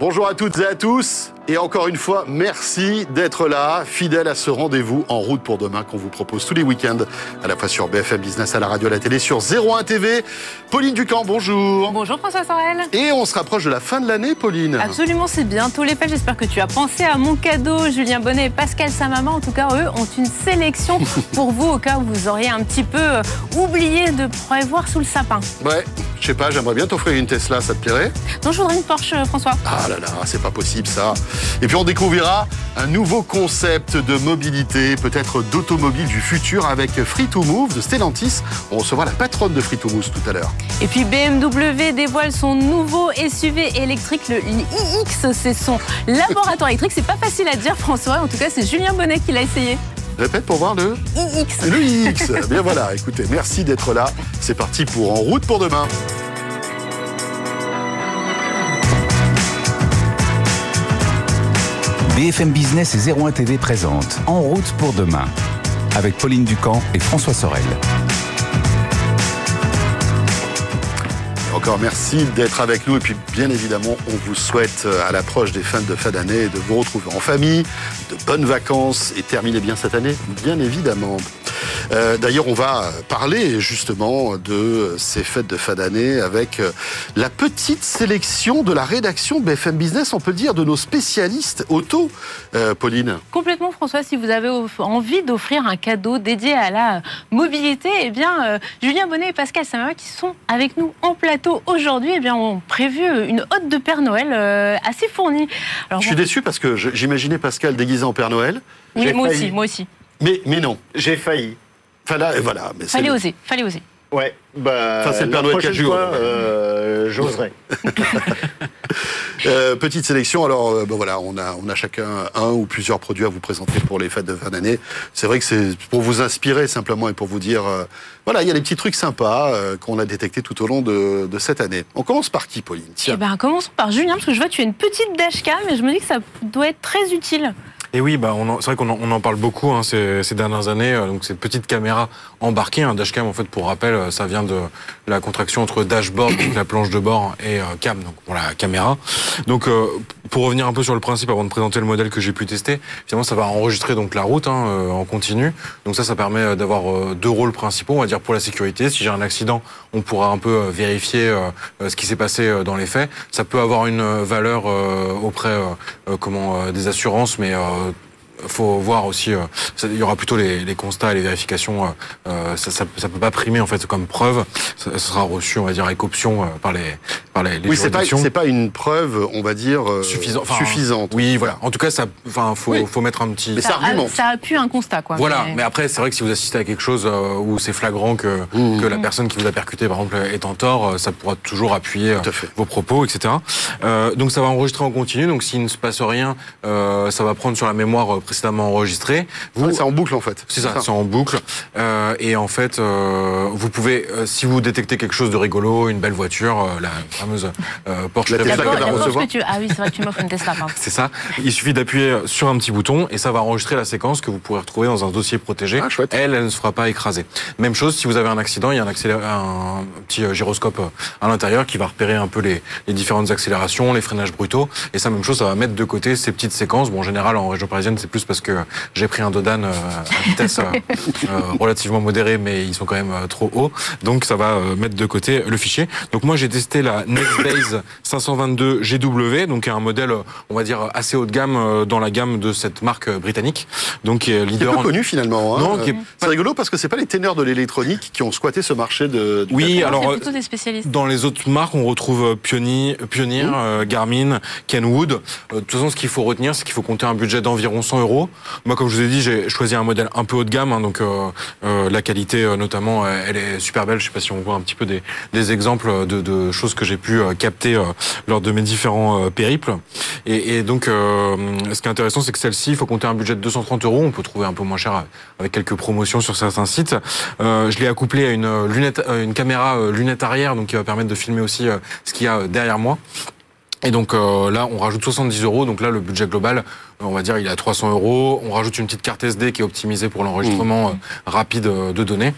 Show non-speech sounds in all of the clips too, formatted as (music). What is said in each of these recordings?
Bonjour à toutes et à tous. Et encore une fois, merci d'être là, fidèle à ce rendez-vous en route pour demain qu'on vous propose tous les week-ends, à la fois sur BFM Business, à la radio, à la télé, sur 01 TV. Pauline Ducamp, bonjour. Bonjour François Sorel. Et on se rapproche de la fin de l'année, Pauline. Absolument, c'est bientôt les fêtes. J'espère que tu as pensé à mon cadeau. Julien Bonnet et Pascal Samama, en tout cas, eux, ont une sélection (laughs) pour vous au cas où vous auriez un petit peu euh, oublié de prévoir sous le sapin. Ouais, je sais pas, j'aimerais bien t'offrir une Tesla, ça te plairait? Non, je voudrais une Porsche, euh, François. Ah là là, c'est pas possible ça. Et puis on découvrira un nouveau concept de mobilité, peut-être d'automobile du futur avec Free to Move de Stellantis. On recevra la patronne de Free to Move tout à l'heure. Et puis BMW dévoile son nouveau SUV électrique, le iX. C'est son laboratoire électrique. C'est pas facile à dire, François. En tout cas, c'est Julien Bonnet qui l'a essayé. Répète pour voir le iX. Le iX. Bien voilà, écoutez, merci d'être là. C'est parti pour En route pour demain. BFM Business et 01 TV présente En route pour demain avec Pauline Ducamp et François Sorel. Encore merci d'être avec nous et puis bien évidemment on vous souhaite euh, à l'approche des fins de fin d'année de vous retrouver en famille, de bonnes vacances et terminer bien cette année, bien évidemment. Euh, D'ailleurs, on va parler justement de ces fêtes de fin d'année avec euh, la petite sélection de la rédaction BFM Business, on peut dire, de nos spécialistes auto, euh, Pauline. Complètement, François. Si vous avez envie d'offrir un cadeau dédié à la mobilité, eh bien, euh, Julien Bonnet et Pascal Samama, qui sont avec nous en plateau aujourd'hui, eh bien, ont prévu une hotte de Père Noël assez fournie. Alors, Je suis bon, déçu parce que j'imaginais Pascal déguisé en Père Noël, oui, moi failli. aussi, moi aussi. Mais, mais non. J'ai failli. Enfin là, et voilà. Mais Fallait le- oser, fallait oser. Ouais, bah. Enfin, c'est le Père Noël qui ouais. euh, j'oserai. (laughs) Euh, petite sélection. Alors, euh, ben voilà, on a, on a chacun un ou plusieurs produits à vous présenter pour les fêtes de fin d'année. C'est vrai que c'est pour vous inspirer simplement et pour vous dire, euh, voilà, il y a des petits trucs sympas euh, qu'on a détectés tout au long de, de cette année. On commence par qui, Pauline? Eh Tiens. ben, commençons par Julien, parce que je vois que tu as une petite dashcam, mais je me dis que ça doit être très utile. Et oui, bah, c'est vrai qu'on en, parle beaucoup hein, ces, ces dernières années. euh, Donc, ces petites caméras embarquées, un dashcam, en fait, pour rappel, euh, ça vient de la contraction entre dashboard, donc la planche de bord, et euh, cam, donc pour la caméra. Donc, euh, pour revenir un peu sur le principe, avant de présenter le modèle que j'ai pu tester, finalement, ça va enregistrer donc la route hein, en continu. Donc ça, ça permet d'avoir deux rôles principaux, on va dire pour la sécurité. Si j'ai un accident, on pourra un peu vérifier ce qui s'est passé dans les faits. Ça peut avoir une valeur auprès comment des assurances, mais faut voir aussi, euh, ça- il y aura plutôt les, les constats et les vérifications. euh, euh, ça, ça, ça peut pas primer en fait comme preuve. Ça, ça sera reçu, on va dire, avec option euh, par les par les, les Oui, c'est pas, c'est pas une preuve, on va dire, euh, Suffisant- enfin, suffisante. Oui, voilà. En tout cas, ça, enfin, faut, Oui. faut mettre un petit. Mais ça a, ça a pu un constat, quoi. Voilà, Mais- mais après, c'est vrai que si vous assistez à quelque chose euh, où c'est flagrant que, Mmh. que la personne qui vous a percuté, par exemple, est en tort, ça pourra toujours appuyer Tout à fait. vos propos, etc. Euh, donc ça va enregistrer en continu, donc s'il ne se passe rien, euh, ça va prendre sur la mémoire euh, précédemment enregistrée. Vous, Ouais, c'est en boucle, en fait. c'est ça, c'est en boucle. Euh, et en fait, euh, vous pouvez, euh, si vous détectez quelque chose de rigolo, une belle voiture, euh, la fameuse euh, Porsche La La, Tesla va la que tu... Ah oui, c'est vrai que tu m'offres une Tesla, c'est ça. Il suffit d'appuyer sur un petit bouton et ça va enregistrer la séquence que vous pourrez retrouver dans un dossier protégé. Ah, chouette. Elle, elle ne se fera pas écraser. Même chose, si vous avez un accident, il y a un, accélé- un petit gyroscope à l'intérieur qui va repérer un peu les, les différentes accélérations, les freinages brutaux. Et ça, même chose, ça va mettre de côté ces petites séquences. Bon, en général, en région parisienne, c'est plus parce que j'ai pris un Dodan euh, à vitesse euh, (laughs) euh, relativement modérée, mais ils sont quand même trop hauts. Donc, ça va mettre de côté le fichier. Donc, moi, j'ai testé la Nextbase 522 GW, donc un modèle, on va dire, assez haut de gamme dans la gamme de cette marque britannique. Donc, qui est Qui est leader peu en- connu finalement. hein. Non, qui est C'est rigolo parce que c'est pas les ténors de l'électronique qui ont squatté ce marché de. du Oui, papier. alors c'est plutôt des spécialistes. dans les autres marques, on retrouve Pioneer, Pioneer Mmh. Garmin, Kenwood. De toute façon, ce qu'il faut retenir, c'est qu'il faut compter un budget d'environ 100 euros. Moi, comme je vous ai dit, j'ai choisi un modèle un peu haut de gamme, hein, donc euh, euh, la qualité, euh, notamment, elle est super belle. Je sais pas si on voit un petit peu des, exemples de, choses que j'ai pu capter lors de mes différents périples. Et, donc, ce qui est intéressant, c'est que celle-ci, il faut compter un budget de 230 euros. On peut trouver un peu moins cher avec quelques promotions sur certains sites. Je l'ai accouplé à une euh, une caméra lunette arrière, donc qui va permettre de filmer aussi ce qu'il y a derrière moi. Et donc euh, là, on rajoute 70 euros. Donc là, le budget global, euh, on va dire, il est à 300 euros. On rajoute une petite carte SD qui est optimisée pour l'enregistrement euh, rapide de données.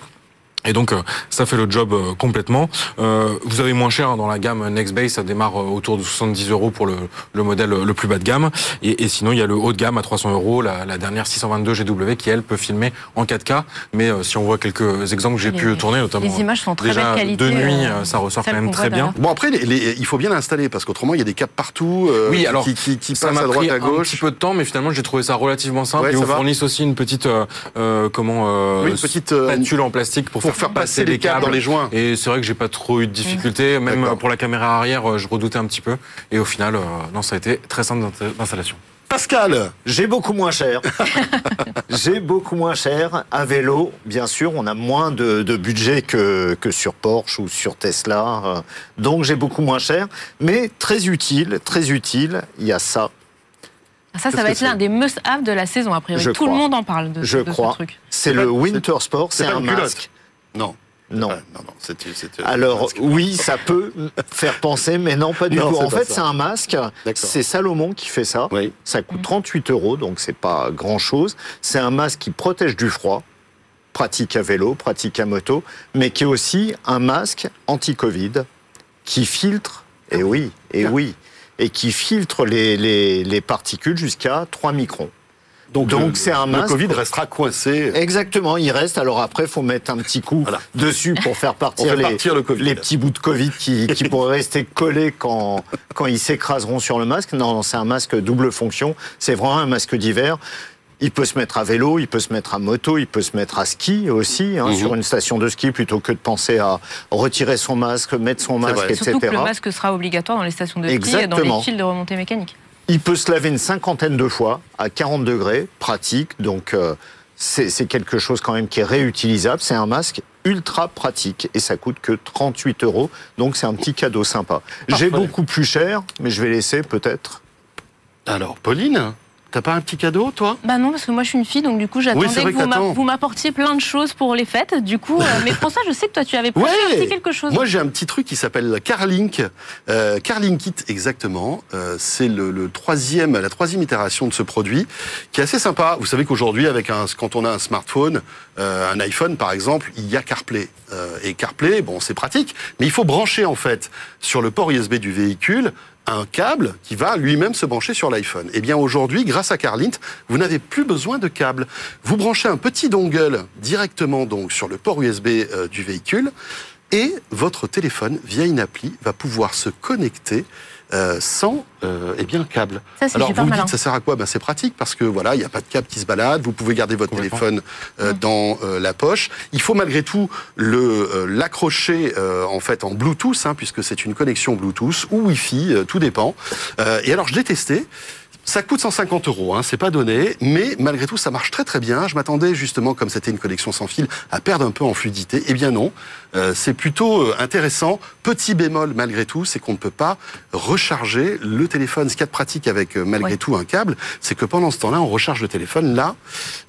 Et donc euh, ça fait le job euh, complètement. Euh, vous avez moins cher hein, dans la gamme Nextbase, ça démarre euh, autour de 70 euros pour le, le modèle le plus bas de gamme. Et, et sinon il y a le haut de gamme à 300 euros, la, la dernière 622 GW qui elle peut filmer en 4K. Mais euh, si on voit quelques exemples que j'ai Les- pu tourner, notamment les images sont très déjà qualité, de nuit, euh, ça ressort quand même très bien. Bon après, les- les- il faut bien l'installer parce qu'autrement il y a des câbles partout euh, Oui, alors, qui, qui, qui Ça passent m'a à droite pris à un gauche. petit peu de temps, mais finalement j'ai trouvé ça relativement simple. Ouais, et va. fournissent aussi une petite comment euh, Oui, une petite, euh, spatule en plastique pour, pour faire passer les câbles dans les joints. Et c'est vrai que j'ai pas trop eu de difficultés, même pour la caméra arrière, euh, je redoutais un petit peu. Et au final, euh, non, ça a été très simple d'insta- d'installation. Pascal, J'ai beaucoup moins cher. (laughs) J'ai beaucoup moins cher. À vélo, bien sûr, on a moins de, de budget que, que sur Porsche ou sur Tesla. euh, Donc j'ai beaucoup moins cher. Mais très utile, très utile. Il y a ça. Ah, Ça, ça va être l'un des must-have de la saison, a priori. Je Tout le monde en parle de, Je de crois. ce truc. C'est le Winter Sport. c'est un masque. Non. Non. Ah, non, non, Alors oui, ça peut (laughs) faire penser, mais non, pas du Non, tout. En fait, c'est un masque. C'est Salomon qui fait ça. Oui. Ça coûte 38 euros, donc c'est pas grand chose. C'est un masque qui protège du froid, pratique à vélo, pratique à moto, mais qui est aussi un masque anti-Covid qui filtre, et oui, et oui, et qui filtre les, les, les particules jusqu'à 3 microns. Donc, Donc, le- c'est un Le masque. Covid restera coincé. Exactement, il reste. Alors après, faut mettre un petit coup Voilà. dessus pour faire (laughs) partir, les, partir le Covid. les petits bouts de Covid qui, qui pourraient rester collés quand, quand ils s'écraseront sur le masque. Non, non, c'est un masque double fonction. C'est vraiment un masque d'hiver. Il peut se mettre à vélo, il peut se mettre à moto, il peut se mettre à ski aussi, hein, Mhm. sur une station de ski, plutôt que de penser à retirer son masque, mettre son masque, etc. Surtout que le masque sera obligatoire dans les stations de ski et dans les fils de remontée mécanique. Il peut se laver une cinquantaine de fois à 40 degrés, pratique. Donc euh, c'est quelque chose quand même qui est réutilisable. C'est un masque ultra pratique et ça coûte que 38 euros. Donc c'est un petit cadeau sympa. J'ai beaucoup plus cher, mais je vais laisser peut-être. Alors, Pauline, t'as pas un petit cadeau, toi Bah non, parce que moi je suis une fille, donc du coup j'attendais que que vous m'apportiez plein de choses pour les fêtes. Du coup, euh, (laughs) mais François, je sais que toi tu avais prévu Ouais. aussi quelque chose. Moi, j'ai un petit truc qui s'appelle Carlink. Euh, Carlink Kit, exactement. Euh, c'est le, le troisième, la troisième itération de ce produit, qui est assez sympa. Vous savez qu'aujourd'hui, avec un, quand on a un smartphone, euh, un iPhone par exemple, il y a CarPlay. Euh, et CarPlay, bon, c'est pratique, mais il faut brancher en fait sur le port USB du véhicule un câble qui va lui-même se brancher sur l'iPhone. Eh bien aujourd'hui, grâce à Carlint, vous n'avez plus besoin de câble. Vous branchez un petit dongle directement donc sur le port USB euh, du véhicule et votre téléphone, via une appli, va pouvoir se connecter euh, sans euh, eh bien câble. Ça, c'est Alors vous me dites ça sert à quoi? Ben, c'est pratique parce que voilà il n'y a pas de câble qui se balade. Vous pouvez garder votre téléphone euh, dans euh, la poche. Il faut malgré tout le euh, l'accrocher euh, en fait en Bluetooth hein, puisque c'est une connexion Bluetooth ou Wi-Fi, euh, tout dépend. Euh, et alors je l'ai testé. Ça coûte 150 euros, hein, c'est pas donné, mais malgré tout, ça marche très très bien. Je m'attendais justement, comme c'était une connexion sans fil, à perdre un peu en fluidité. Eh bien non, Euh, c'est plutôt euh, intéressant. Petit bémol malgré tout, c'est qu'on ne peut pas recharger le téléphone. Ce qu'il y a de pratique avec euh, malgré Ouais. tout un câble, c'est que pendant ce temps-là, on recharge le téléphone. Là,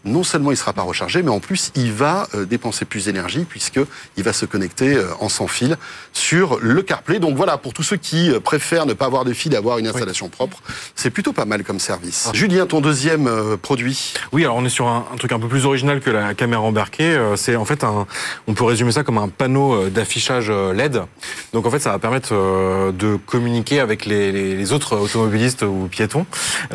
non seulement il sera pas rechargé, mais en plus, il va euh, dépenser plus d'énergie puisque il va se connecter en sans fil sur le CarPlay. Donc voilà, pour tous ceux qui préfèrent ne pas avoir de fil et avoir une installation propre, c'est plutôt pas mal comme service. Julien, ton deuxième euh, produit? Oui, alors on est sur un, un truc un peu plus original que la caméra embarquée. Euh, C'est en fait un, on peut résumer ça comme un panneau euh, d'affichage LED. Donc en fait, ça va permettre de communiquer avec les, les- autres automobilistes ou piétons.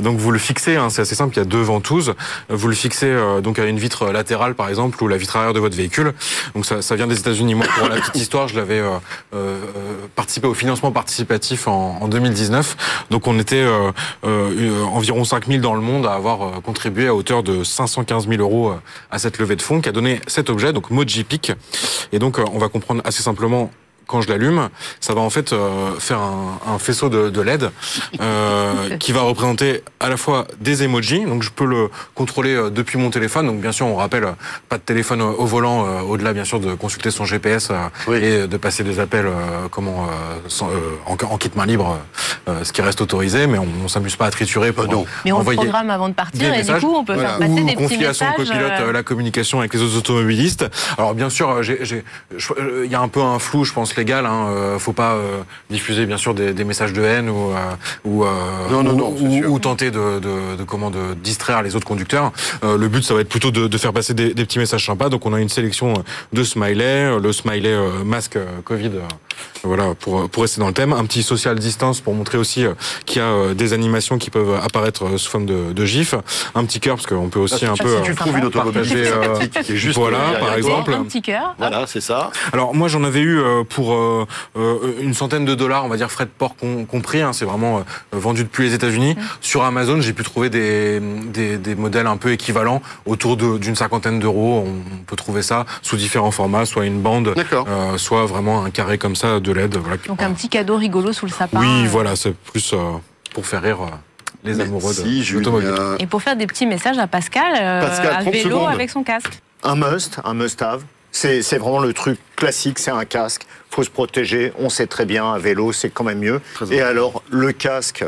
Donc vous le fixez, hein, c'est assez simple. Il y a deux ventouses. Vous le fixez donc à une vitre latérale par exemple ou la vitre arrière de votre véhicule. Donc ça, ça vient des États-Unis. Moi, pour la petite histoire, je l'avais participé au financement participatif en, en 2019. Donc on était euh, euh, environ 5000 dans le monde à avoir euh, contribué à hauteur de 515 000 euros euh, à cette levée de fonds qui a donné cet objet, donc Mojipic. Et donc euh, on va comprendre assez simplement quand je l'allume, ça va en fait euh, faire un, un faisceau de, de LED euh, (laughs) qui va représenter à la fois des emojis, donc je peux le contrôler euh, depuis mon téléphone. Donc bien sûr, on rappelle pas de téléphone au volant, euh, au-delà bien sûr de consulter son GPS euh, Oui. et de passer des appels euh, comment euh, sans- euh, en, en kit main libre, euh, ce qui reste autorisé, mais on, on s'amuse pas à triturer pour Euh, non. Mais on le envoyer programme avant de partir et messages. du coup on peut Voilà. faire passer ou des petits confier à son messages. copilote la communication avec les autres automobilistes. Alors bien sûr, j'ai- j'ai- je- il y a un peu un flou, je pense légale. Hein, euh, faut pas euh, diffuser bien sûr des, des messages de haine ou euh, ou, Non, non, ou- non, c'est ou- sûr. ou tenter de, de, de comment de distraire les autres conducteurs. Le but, ça va être plutôt de, de faire passer des, des petits messages sympas. Donc, on a une sélection de smileys, le smiley masque Covid. Voilà, pour, pour rester dans le thème. Un petit social distance pour montrer aussi euh, qu'il y a euh, des animations qui peuvent apparaître euh, sous forme de, de gif. Un petit cœur, parce qu'on peut aussi Là, un si peu... tu euh, trouves une est juste voilà, par exemple. Un petit cœur. Voilà, c'est ça. Alors moi j'en avais eu pour une centaine de dollars, on va dire frais de port com- compris. hein, c'est vraiment vendu depuis les États-Unis. Sur Amazon, j'ai pu trouver des, des, des modèles un peu équivalents autour de- d'une cinquantaine d'euros. On, peut trouver ça sous différents formats, soit une bande, D'accord. euh, soit vraiment un carré comme ça de. Voilà. Donc un petit cadeau rigolo sous le sapin. Oui, Euh, voilà, c'est plus euh, pour faire rire euh, les amoureux de Merci, l'automobile. Et pour faire des petits messages à Pascal, euh, Pascal, à 30 vélo secondes. avec son casque. Un must, un must-have. C'est c'est vraiment le truc classique, c'est un casque. faut se protéger. On sait très bien, à vélo, c'est quand même mieux. Très Et alors, le casque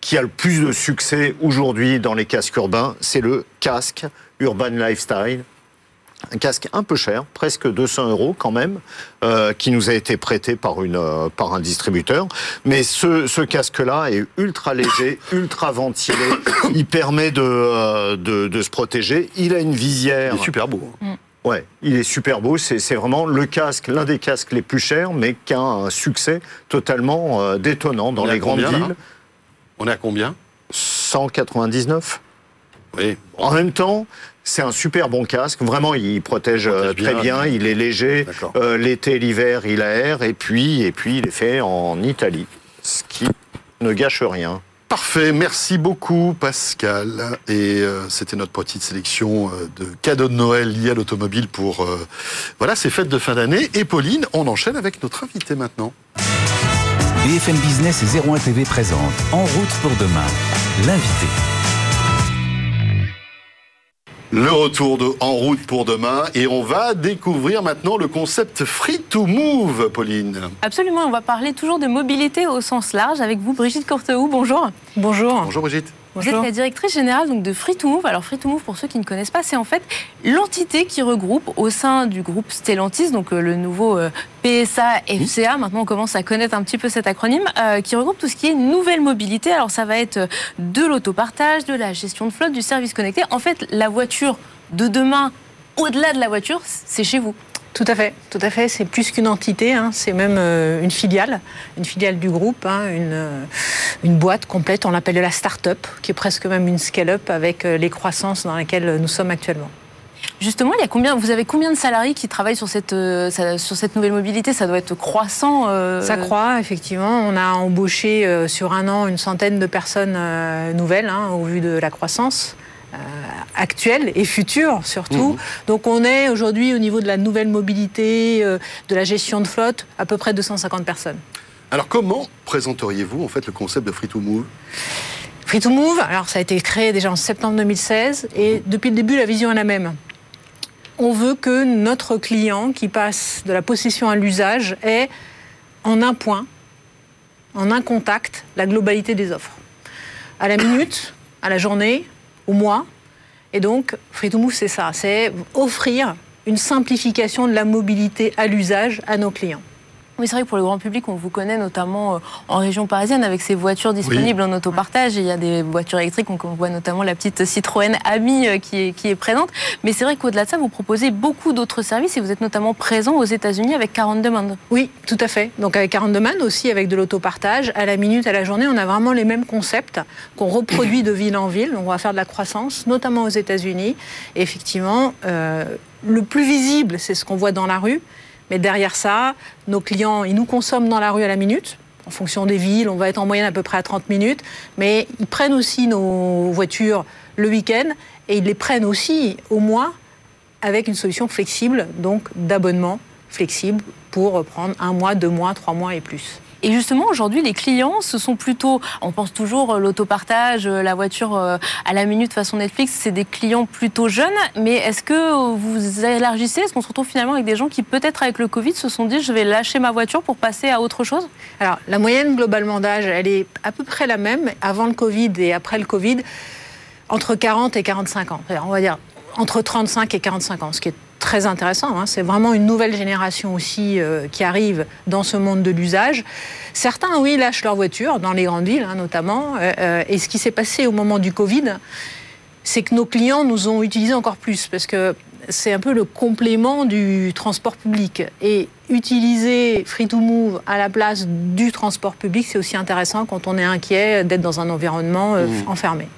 qui a le plus de succès aujourd'hui dans les casques urbains, c'est le casque Urban Lifestyle. Un casque un peu cher, presque 200 euros quand même, euh, qui nous a été prêté par, une, euh, par un distributeur. Mais ce, ce casque-là est ultra léger, (coughs) ultra ventilé. Il permet de, euh, de, de se protéger. Il a une visière. Il est super beau. hein. Ouais, il est super beau. C'est vraiment le casque, l'un des casques les plus chers, mais qui a un succès totalement détonnant dans les grandes combien, villes. On est à combien? 199. Oui. En même temps, c'est un super bon casque. Vraiment, il protège, euh, protège très bien. bien. Il est léger. Euh, L'été, l'hiver, il aère. Et puis, et puis, il est fait en Italie, ce qui ne gâche rien. Parfait, merci beaucoup Pascal. Et euh, c'était notre petite sélection euh, de cadeaux de Noël liés à l'automobile pour euh, voilà ces fêtes de fin d'année. Et Pauline, on enchaîne avec notre invité maintenant. BFM Business et 01 TV présente En route pour demain, l'invité. Le retour de En route pour demain et on va découvrir maintenant le concept Free to Move, Pauline. Absolument, on va parler toujours de mobilité au sens large avec vous, Brigitte Courtehoux. Bonjour. Bonjour. Bonjour Brigitte. Vous êtes la directrice générale donc, de Free to Move. Alors Free to Move, pour ceux qui ne connaissent pas, c'est en fait l'entité qui regroupe au sein du groupe Stellantis, donc euh, le nouveau euh, PSA FCA. Maintenant, on commence à connaître un petit peu cet acronyme, euh, qui regroupe tout ce qui est nouvelle mobilité. Alors ça va être de l'autopartage, de la gestion de flotte, du service connecté. En fait, la voiture de demain, au-delà de la voiture, c'est chez vous. Tout à fait, tout à fait. C'est plus qu'une entité, hein, c'est même euh, une filiale, une filiale du groupe, hein, une, euh, une boîte complète. On l'appelle la start-up, qui est presque même une scale-up avec euh, les croissances dans lesquelles nous sommes actuellement. Justement, il y a combien, vous avez combien de salariés qui travaillent sur cette, sur cette nouvelle mobilité? Ça doit être croissant. euh, Ça croît, effectivement. On a embauché euh, sur un an une centaine de personnes euh, nouvelles, hein, au vu de la croissance. Euh, actuelle et future surtout. Mhm. Donc on est aujourd'hui au niveau de la nouvelle mobilité, euh, de la gestion de flotte, à peu près 250 personnes. Alors comment présenteriez-vous en fait le concept de Free to Move? Free to Move, alors ça a été créé déjà en septembre 2016 et depuis le début la vision est la même. On veut que notre client qui passe de la possession à l'usage ait en un point, en un contact, la globalité des offres. À la minute, à la journée, au mois. Et donc, Free to Move, c'est ça, c'est offrir une simplification de la mobilité à l'usage à nos clients. Oui, c'est vrai que pour le grand public, on vous connaît notamment euh, en région parisienne avec ces voitures disponibles en autopartage. Et il y a des voitures électriques, on voit notamment la petite Citroën Ami euh, qui est, qui est présente. Mais c'est vrai qu'au-delà de ça, vous proposez beaucoup d'autres services et vous êtes notamment présent aux États-Unis avec 40 demandes. Oui, tout à fait. Donc avec 42 man aussi, avec de l'autopartage, à la minute, à la journée, on a vraiment les mêmes concepts qu'on reproduit de ville en ville. Donc on va faire de la croissance, notamment aux États-Unis. Et effectivement, euh, le plus visible, c'est ce qu'on voit dans la rue. Mais derrière ça, nos clients, ils nous consomment dans la rue à la minute. En fonction des villes, on va être en moyenne à peu près à 30 minutes. Mais ils prennent aussi nos voitures le week-end et ils les prennent aussi au mois avec une solution flexible, donc d'abonnement flexible pour prendre un mois, deux mois, trois mois et plus. Et justement, aujourd'hui, les clients, ce sont plutôt, on pense toujours euh, l'autopartage, euh, la voiture euh, à la minute façon Netflix, c'est des clients plutôt jeunes. Mais est-ce que vous élargissez? Est-ce qu'on se retrouve finalement avec des gens qui, peut-être avec le Covid, se sont dit je vais lâcher ma voiture pour passer à autre chose? Alors, la moyenne globalement d'âge, elle est à peu près la même avant le Covid et après le Covid, entre 40 et 45 ans. On va dire entre 35 et 45 ans, ce qui est très intéressant. Hein. C'est vraiment une nouvelle génération aussi euh, qui arrive dans ce monde de l'usage. Certains, oui, lâchent leur voiture, dans les grandes villes hein, notamment. Euh, euh, et ce qui s'est passé au moment du Covid, c'est que nos clients nous ont utilisé encore plus parce que c'est un peu le complément du transport public. Et utiliser Free to Move à la place du transport public, c'est aussi intéressant quand on est inquiet d'être dans un environnement Mmh. enfermé.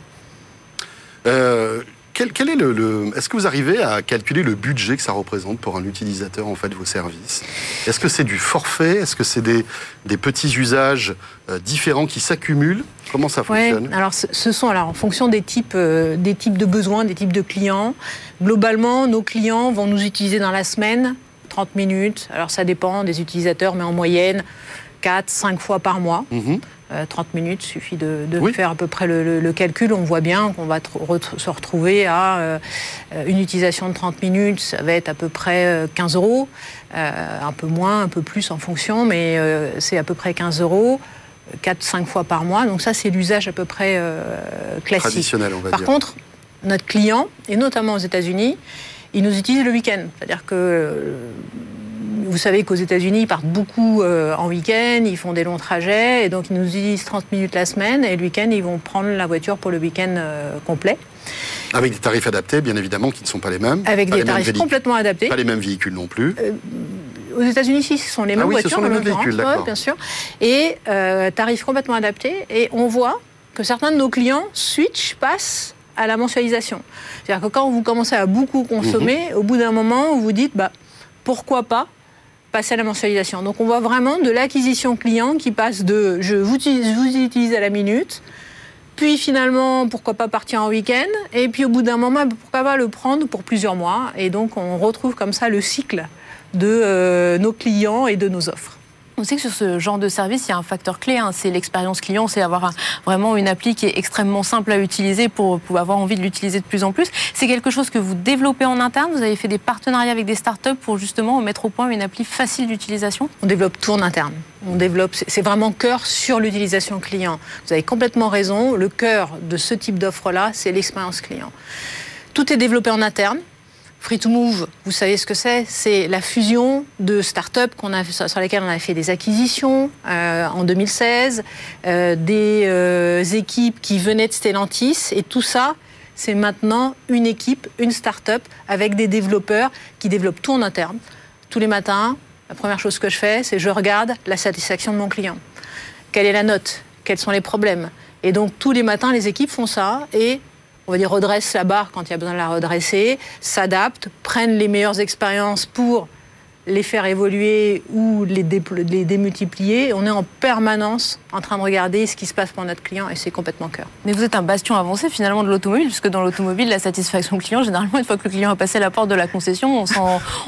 Euh, quel, quel est le, le- Est-ce que vous arrivez à calculer le budget que ça représente pour un utilisateur en fait de vos services? Est-ce que c'est du forfait? Est-ce que c'est des, des petits usages euh, différents qui s'accumulent? Comment ça Ouais, fonctionne? alors ce ce sont alors en fonction des types, euh, des types de besoins, des types de clients. Globalement, nos clients vont nous utiliser dans la semaine 30 minutes. Alors ça dépend des utilisateurs, mais en moyenne 4, 5 fois par mois. Mhm. Euh, 30 minutes, suffit de, de Oui. faire à peu près le, le- le calcul. On voit bien qu'on va se retrouver à euh, une utilisation de 30 minutes, ça va être à peu près euh, 15 euros, Euh, un peu moins, un peu plus en fonction, mais c'est à peu près 15 euros, 4-5 fois par mois. Donc ça, c'est l'usage à peu près classique. Traditionnel, on va Par dire. contre, notre client, et notamment aux États-Unis, il nous utilise le week-end. C'est-à-dire que vous savez qu'aux États-Unis, ils partent beaucoup euh, en week-end, ils font des longs trajets, et donc ils nous utilisent 30 minutes la semaine, et le week-end, ils vont prendre la voiture pour le week-end euh, complet, Avec des tarifs adaptés, bien évidemment, qui ne sont pas les mêmes. avec des tarifs complètement adaptés. Pas les mêmes véhicules non plus. Aux États-Unis, si, ce sont les Ah mêmes oui, ce voitures, sont les mêmes véhicules, ouais, d'accord. bien sûr, et euh, tarifs complètement adaptés, et on voit que certains de nos clients switch, passent à la mensualisation. C'est-à-dire que quand vous commencez à beaucoup consommer, Mhm. au bout d'un moment, vous vous dites, bah, pourquoi pas passer à la mensualisation. Donc on voit vraiment de l'acquisition client qui passe de je vous, utilise- à la minute, puis finalement, pourquoi pas partir en week-end, et puis au bout d'un moment, pourquoi pas le prendre pour plusieurs mois. Et donc on retrouve comme ça le cycle de euh, nos clients et de nos offres. On sait que sur ce genre de service, il y a un facteur clé, hein, c'est l'expérience client, c'est avoir vraiment une appli qui est extrêmement simple à utiliser pour, pour avoir envie de l'utiliser de plus en plus. C'est quelque chose que vous développez en interne, vous avez fait des partenariats avec des startups pour justement mettre au point une appli facile d'utilisation? On développe tout en interne. On développe, c'est c'est vraiment cœur sur l'utilisation client. Vous avez complètement raison. Le cœur de ce type d'offre-là, c'est l'expérience client. Tout est développé en interne. Free to Move, vous savez ce que c'est? C'est la fusion de startups qu'on a, sur lesquelles on a fait des acquisitions euh, en 2016, euh, des euh, équipes qui venaient de Stellantis, et tout ça, c'est maintenant une équipe, une start-up avec des développeurs qui développent tout en interne. Tous les matins, la première chose que je fais, c'est je regarde la satisfaction de mon client. Quelle est la note? Quels sont les problèmes? Et donc tous les matins, les équipes font ça et on va dire redressent la barre quand il y a besoin de la redresser, s'adaptent, prennent les meilleures expériences pour les faire évoluer ou les, démultiplier. On est en permanence en train de regarder ce qui se passe pour notre client et c'est complètement cœur. Mais vous êtes un bastion avancé finalement de l'automobile, puisque dans l'automobile, la satisfaction client, généralement, une fois que le client a passé la porte de la concession,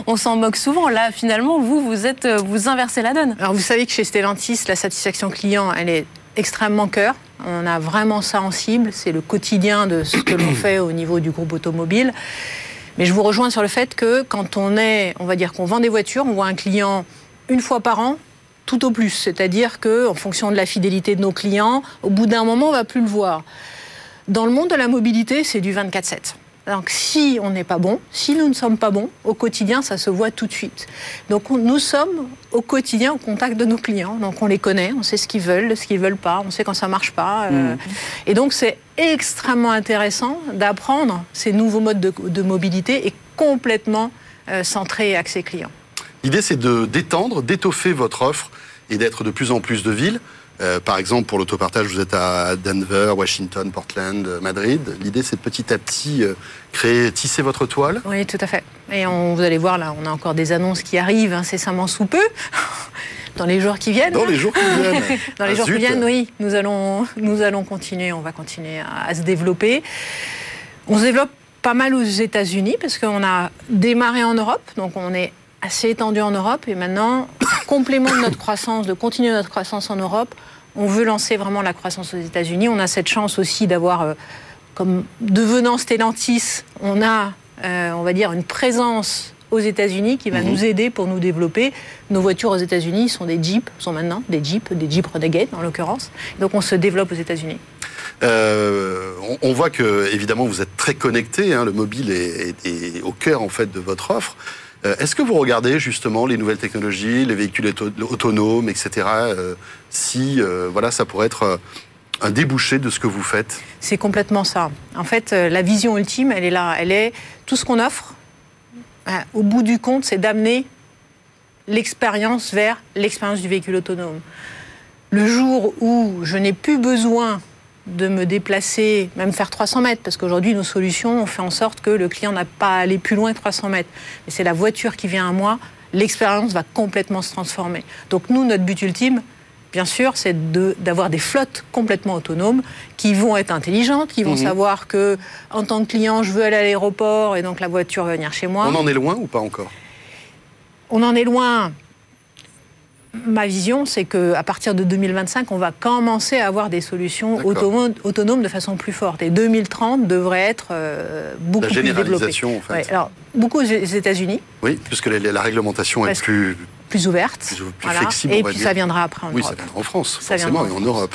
on s'en, moque souvent. Là, finalement, vous, vous êtes, euh, vous inversez la donne. Alors vous savez que chez Stellantis, la satisfaction client, elle est extrêmement cœur. On a vraiment ça en cible. C'est le quotidien de ce que l'on (clears throat) fait au niveau du groupe automobile. Mais je vous rejoins sur le fait que quand on est, on va dire qu'on vend des voitures, on voit un client une fois par an, tout au plus. C'est-à-dire que, en fonction de la fidélité de nos clients, au bout d'un moment, on va plus le voir. Dans le monde de la mobilité, c'est du 24/7. Donc si on n'est pas bon, si nous ne sommes pas bons, au quotidien, ça se voit tout de suite. Donc on- nous sommes au quotidien au contact de nos clients. Donc on les connaît, on sait ce qu'ils veulent, ce qu'ils veulent pas, on sait quand ça marche pas. euh, Et donc c'est extrêmement intéressant d'apprendre ces nouveaux modes de, de mobilité et complètement euh, centrés et axés clients. L'idée, c'est de d'étendre, d'étoffer votre offre et d'être de plus en plus de villes. Euh, par exemple, pour l'autopartage, vous êtes à Denver, Washington, Portland, euh, Madrid. L'idée, c'est de petit à petit euh, créer, tisser votre toile. Oui, tout à fait. Et on, vous allez voir, là, on a encore des annonces qui arrivent incessamment sous peu, (laughs) dans les jours qui viennent. Dans hein. les jours qui viennent. (laughs) Dans les Ah, jours qui viennent, oui, nous allons, nous allons continuer, on va continuer à, à se développer. On se développe pas mal aux États-Unis parce qu'on a démarré en Europe, donc on est assez étendu en Europe et maintenant, en complément de notre croissance, de continuer notre croissance en Europe, on veut lancer vraiment la croissance aux États-Unis. On a cette chance aussi d'avoir, euh, comme devenant Stellantis, on a, euh, on va dire, une présence aux États-Unis qui va nous aider pour nous développer. Nos voitures aux États-Unis sont des Jeeps, sont maintenant des Jeeps, des Jeeps Renegade en l'occurrence. Donc on se développe aux États-Unis. Euh, on, voit que évidemment vous êtes très connecté. Hein, le mobile est, est, au cœur en fait de votre offre. Euh, est-ce que vous regardez justement les nouvelles technologies, les véhicules autonomes, etc. Euh, si voilà, ça pourrait être un débouché de ce que vous faites? C'est complètement ça. En fait, la vision ultime, elle est là. Elle est tout ce qu'on offre. Au bout du compte, c'est d'amener l'expérience vers l'expérience du véhicule autonome. Le jour où je n'ai plus besoin de me déplacer, même faire 300 mètres, parce qu'aujourd'hui, nos solutions, ont fait en sorte que le client n'a pas à aller plus loin que 300 mètres. Mais c'est la voiture qui vient à moi, l'expérience va complètement se transformer. Donc nous, notre but ultime, bien sûr, c'est d'avoir des flottes complètement autonomes qui vont être intelligentes, qui vont mhm. savoir que, en tant que client, je veux aller à l'aéroport et donc la voiture va venir chez moi. On en est loin ou pas encore? On en est loin ma vision, c'est qu'à partir de 2025, on va commencer à avoir des solutions autonomes, de façon plus forte. Et 2030 devrait être euh, beaucoup plus développé. En fait. alors, beaucoup aux États-Unis. Oui, puisque la, réglementation est plus plus ouverte. Plus, flexible, et puis ça viendra après en oui, Europe. ça viendra en France, forcément, et en Europe.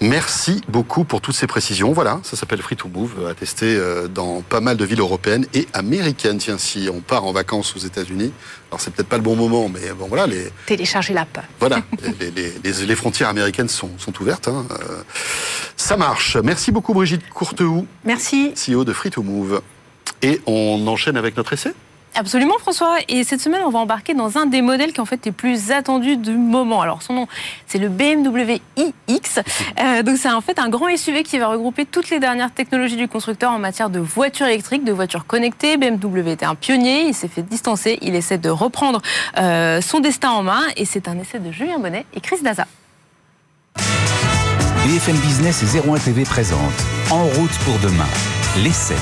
Merci beaucoup pour toutes ces précisions. Voilà, ça s'appelle Free to Move, à tester euh, dans pas mal de villes européennes et américaines. Tiens, si on part en vacances aux États-Unis, alors c'est peut-être pas le bon moment, mais bon voilà. Les... Télécharger l'app. Voilà, les, frontières américaines sont, ouvertes. Hein. Euh, ça marche. Merci beaucoup Brigitte Courtehoux. Merci. CEO de Free to Move. Et on enchaîne avec notre essai Absolument François. Et cette semaine, on va embarquer dans un des modèles qui en fait est plus attendu du moment. Alors son nom, c'est le BMW iX. Euh, donc c'est en fait un grand SUV qui va regrouper toutes les dernières technologies du constructeur en matière de voitures électriques, de voitures connectées. BMW était un pionnier, il s'est fait distancer, il essaie de reprendre euh, son destin en main. Et c'est un essai de Julien Bonnet et Chris Daza. BFM Business et 01 TV présente En route pour demain, l'essai.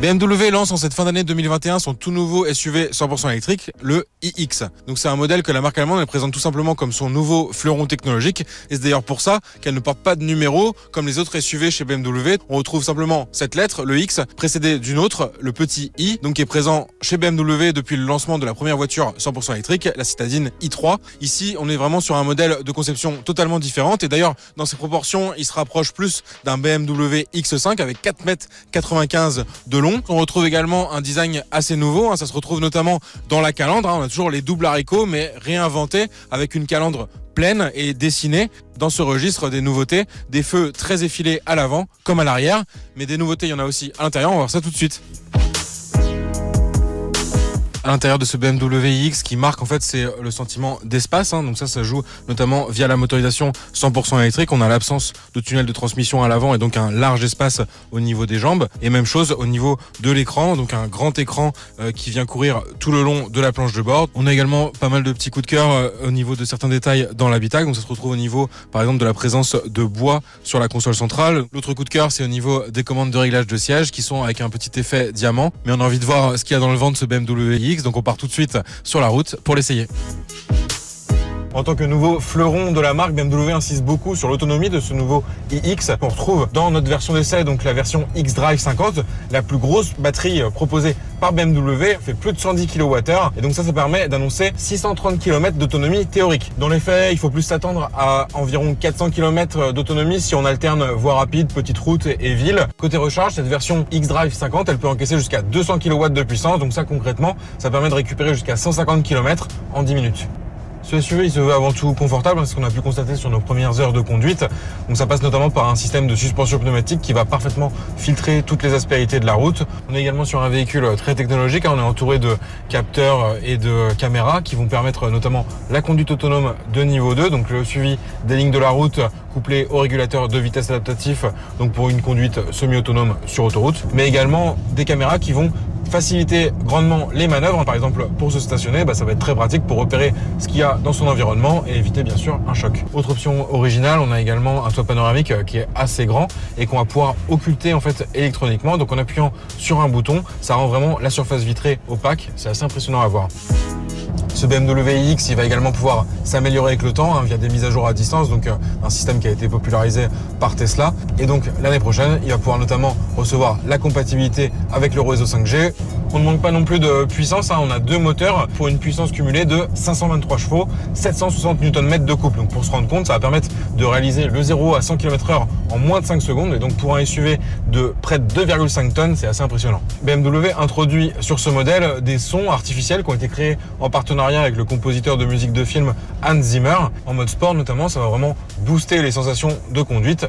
BMW lance en cette fin d'année 2021 son tout nouveau SUV 100% électrique, le iX. Donc c'est un modèle que la marque allemande présente tout simplement comme son nouveau fleuron technologique et c'est d'ailleurs pour ça qu'elle ne porte pas de numéro comme les autres SUV chez BMW. On retrouve simplement cette lettre, le X, précédée d'une autre, le petit i, donc qui est présent chez BMW depuis le lancement de la première voiture 100% électrique, la citadine i3. Ici, on est vraiment sur un modèle de conception totalement différente et d'ailleurs dans ses proportions, il se rapproche plus d'un BMW X5 avec 4,95 m de long on retrouve également un design assez nouveau. Hein. ça se retrouve notamment dans la calandre. Hein. on a toujours les doubles haricots, mais réinventés avec une calandre pleine et dessinée dans ce registre des nouveautés, des feux très effilés à l'avant comme à l'arrière, mais des nouveautés il y en a aussi à l'intérieur, on va voir ça tout de suite à l'intérieur de ce BMW iX qui marque en fait c'est le sentiment d'espace. Hein. donc ça, ça joue notamment via la motorisation 100% électrique. On a l'absence de tunnel de transmission à l'avant et donc un large espace au niveau des jambes. Et même chose au niveau de l'écran, donc un grand écran euh, qui vient courir tout le long de la planche de bord. On a également pas mal de petits coups de cœur euh, au niveau de certains détails dans l'habitacle. Donc ça se retrouve au niveau par exemple de la présence de bois sur la console centrale. L'autre coup de cœur c'est au niveau des commandes de réglage de siège qui sont avec un petit effet diamant. Mais on a envie de voir ce qu'il y a dans le vent de ce BMW donc on part tout de suite sur la route pour l'essayer. En tant que nouveau fleuron de la marque, BMW insiste beaucoup sur l'autonomie de ce nouveau iX qu'on retrouve dans notre version d'essai, donc la version X-Drive 50. La plus grosse batterie proposée par BMW fait plus de 110 kWh et donc ça, ça permet d'annoncer 630 km d'autonomie théorique. Dans les faits, il faut plus s'attendre à environ 400 km d'autonomie si on alterne voie rapide, petite route et ville. Côté recharge, cette version X-Drive 50, elle peut encaisser jusqu'à 200 kW de puissance, donc ça concrètement, ça permet de récupérer jusqu'à 150 km en 10 minutes. Ce SUV, il se veut avant tout confortable, c'est ce qu'on a pu constater sur nos premières heures de conduite. Donc ça passe notamment par un système de suspension pneumatique qui va parfaitement filtrer toutes les aspérités de la route. On est également sur un véhicule très technologique, hein. on est entouré de capteurs et de caméras qui vont permettre notamment la conduite autonome de niveau 2, donc le suivi des lignes de la route couplé au régulateur de vitesse adaptatif, donc pour une conduite semi-autonome sur autoroute, mais également des caméras qui vont faciliter grandement les manœuvres. Par exemple, pour se stationner, bah, ça va être très pratique pour repérer ce qu'il y a dans son environnement et éviter bien sûr un choc. Autre option originale, on a également un toit panoramique euh, qui est assez grand et qu'on va pouvoir occulter en fait électroniquement. Donc en appuyant sur un bouton, ça rend vraiment la surface vitrée opaque. C'est assez impressionnant à voir. Ce BMW iX, il va également pouvoir s'améliorer avec le temps hein, via des mises à jour à distance, donc euh, un système qui a été popularisé par Tesla. Et donc l'année prochaine, il va pouvoir notamment recevoir la compatibilité avec le réseau 5G, On ne manque pas non plus de puissance. hein. On a deux moteurs pour une puissance cumulée de 523 chevaux, 760 Nm de couple. Donc pour se rendre compte, ça va permettre de réaliser le 0 à 100 km/h en moins de 5 secondes. Et donc pour un SUV de près de 2,5 tonnes, c'est assez impressionnant. BMW introduit sur ce modèle des sons artificiels qui ont été créés en partenariat avec le compositeur de musique de film Hans Zimmer. En mode sport notamment, ça va vraiment booster les sensations de conduite.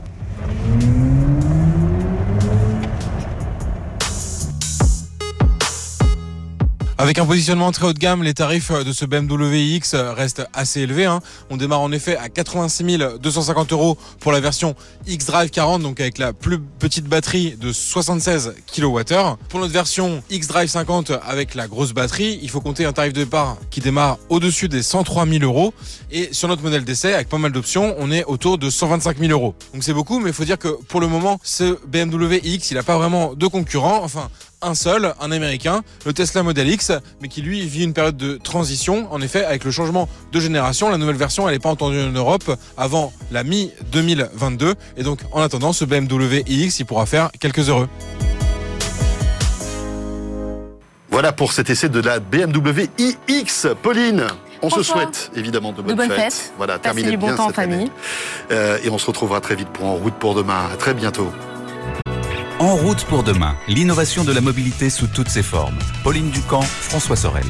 Avec un positionnement très haut de gamme, les tarifs de ce BMW iX restent assez élevés. hein. On démarre en effet à 86 250 euros pour la version X-Drive 40, donc avec la plus petite batterie de 76 kWh. Pour notre version X-Drive 50 avec la grosse batterie, il faut compter un tarif de départ qui démarre au-dessus des 103 000 euros. Et sur notre modèle d'essai, avec pas mal d'options, on est autour de 125 000 euros. Donc c'est beaucoup, mais il faut dire que pour le moment, ce BMW iX, il n'a pas vraiment de concurrent. Enfin, un seul, un américain, le Tesla Model X, mais qui lui vit une période de transition. En effet, avec le changement de génération, la nouvelle version, elle n'est pas entendue en Europe avant la mi-2022. Et donc, en attendant, ce BMW iX, il pourra faire quelques heureux. Voilà pour cet essai de la BMW iX. Pauline, on se souhaite évidemment de bonnes, bonnes fêtes. fêtes. Voilà, Passez terminez du bon bien temps en cette année. famille. Euh, et on se retrouvera très vite pour En route pour demain. À très bientôt. En route pour demain, l'innovation de la mobilité sous toutes ses formes. Pauline Ducamp, François Sorel.